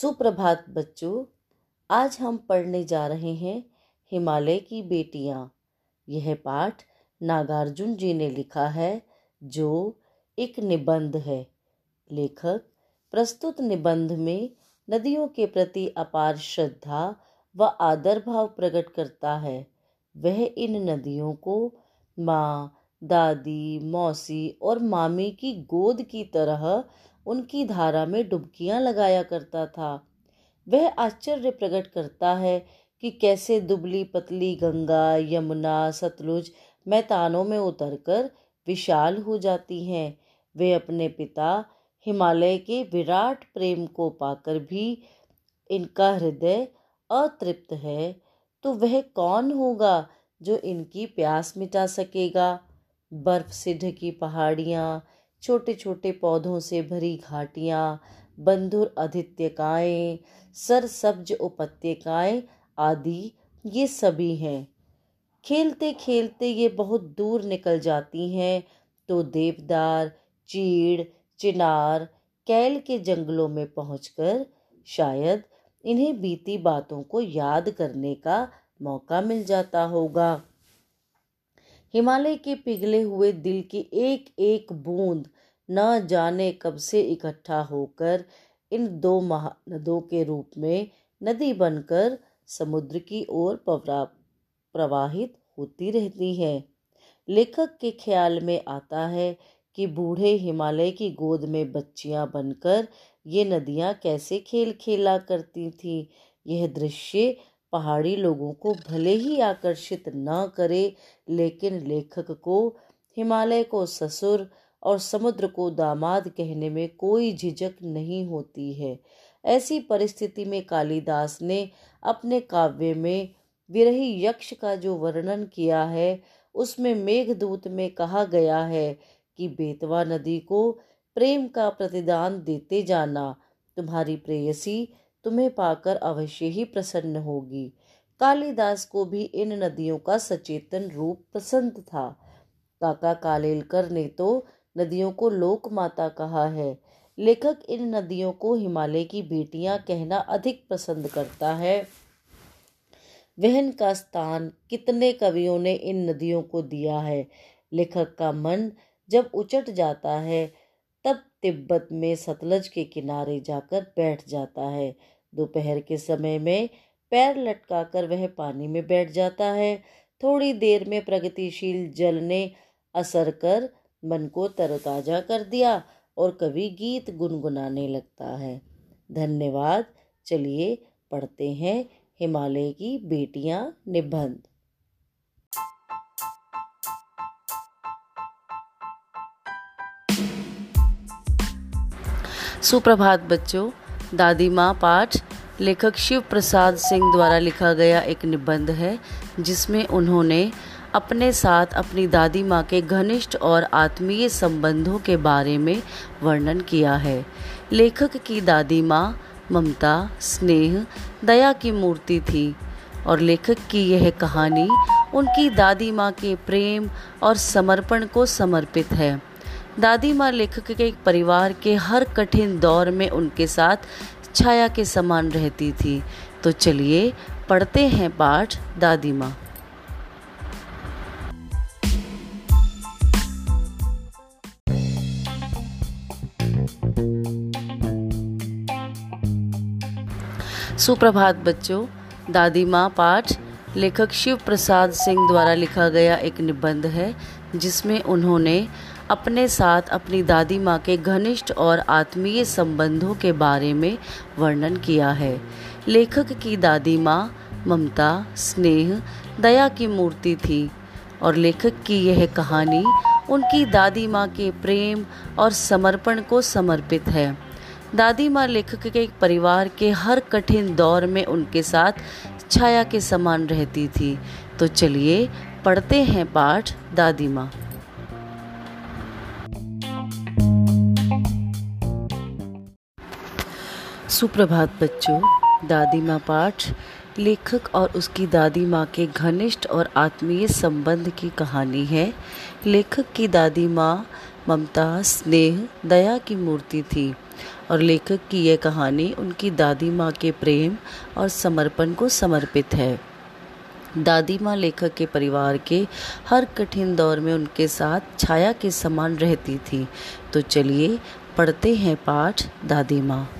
सुप्रभात बच्चों, आज हम पढ़ने जा रहे हैं हिमालय की बेटियाँ। यह पाठ नागार्जुन जी ने लिखा है, जो एक निबंध है। लेखक, प्रस्तुत निबंध में नदियों के प्रति अपार श्रद्धा व आदर भाव प्रकट करता है। वह इन नदियों को माँ, दादी, मौसी और मामी की गोद की तरह उनकी धारा में डुबकियाँ लगाया करता था। वह आश्चर्य प्रकट करता है कि कैसे दुबली पतली गंगा, यमुना, सतलुज, मैदानों में उतरकर विशाल हो जाती हैं। वे अपने पिता हिमालय के विराट प्रेम को पाकर भी इनका हृदय अतृप्त है। तो वह कौन होगा जो इनकी प्यास मिटा सकेगा? बर्फ़ से ढकी पहाड़ियाँ छोटे छोटे पौधों से भरी घाटियाँ, बंधुर आदित्यकाएँ, सरसब्ज उपत्यकाएँ आदि, ये सभी हैं। खेलते खेलते ये बहुत दूर निकल जाती हैं तो देवदार, चीड़, चिनार, कैल के जंगलों में पहुंचकर शायद इन्हें बीती बातों को याद करने का मौका मिल जाता होगा। हिमालय के पिघले हुए दिल की एक एक बूंद न जाने कब से इकट्ठा होकर इन दो महानदों के रूप में नदी बनकर समुद्र की ओर प्रवाहित होती रहती है। लेखक के ख्याल में आता है कि बूढ़े हिमालय की गोद में बच्चियाँ बनकर ये नदियाँ कैसे खेल खेला करती थीं। यह दृश्य पहाड़ी लोगों को भले ही आकर्षित न करे, लेकिन लेखक को, हिमालय को ससुर और समुद्र को दामाद कहने में कोई झिझक नहीं होती है। ऐसी परिस्थिति में कालिदास ने अपने काव्य में विरही यक्ष का जो वर्णन किया है, उसमें मेघदूत में कहा गया है कि बेतवा नदी को प्रेम का प्रतिदान देते जाना, तुम्हारी प्रेयसी तुम्हें पाकर अवश्य ही प्रसन्न होगी। कालिदास को भी इन नदियों का सचेतन रूप पसंद था। काका कालेलकर ने तो नदियों को लोक माता कहा है। लेखक इन नदियों को हिमालय की बेटियाँ कहना अधिक पसंद करता है। वहन का स्थान कितने कवियों ने इन नदियों को दिया है? लेखक का मन जब उचट जाता है तब तिब्बत में सतलज के किनारे जाकर बैठ जाता है। दोपहर के समय में पैर लटकाकर वह पानी में बैठ जाता है। थोड़ी देर में प्रगतिशील जल ने असर कर मन को तरोताजा कर दिया और कवि गीत गुनगुनाने लगता है। धन्यवाद, चलिए पढ़ते हैं हिमालय की बेटियाँ निबंध। सुप्रभात बच्चों, दादी माँ पाठ, लेखक शिव प्रसाद सिंह द्वारा लिखा गया एक निबंध है, जिसमें उन्होंने अपने साथ अपनी दादी माँ के घनिष्ठ और आत्मीय संबंधों के बारे में वर्णन किया है। लेखक की दादी माँ, ममता, स्नेह, दया की मूर्ति थी, और लेखक की यह कहानी उनकी दादी माँ के प्रेम और समर्पण को समर्पित है। दादी माँ लेखक के परिवार के हर कठिन दौर में उनके साथ छाया के समान रहती थी। तो चलिए, पढ़ते हैं पाठ दादी माँ। सुप्रभात बच्चों, दादी माँ पाठ लेखक शिव प्रसाद सिंह द्वारा लिखा गया एक निबंध है, जिसमें उन्होंने अपने साथ अपनी दादी माँ के घनिष्ठ और आत्मीय संबंधों के बारे में वर्णन किया है। लेखक की दादी माँ, ममता, स्नेह, दया की मूर्ति थी और लेखक की यह कहानी उनकी दादी माँ के प्रेम और समर्पण को समर्पित है। दादी माँ लेखक के एक परिवार के हर कठिन दौर में उनके साथ छाया के समान रहती थी। तो चलिए, पढ़ते हैं पाठ दादी माँ। सुप्रभात बच्चों, दादी माँ पाठ, लेखक और उसकी दादी माँ के घनिष्ठ और आत्मीय संबंध की कहानी है। लेखक की दादी माँ ममता, स्नेह, दया की मूर्ति थी और लेखक की यह कहानी उनकी दादी माँ के प्रेम और समर्पण को समर्पित है। दादी माँ लेखक के परिवार के हर कठिन दौर में उनके साथ छाया के समान रहती थी। तो चलिए, पढ़ते हैं पाठ दादी माँ।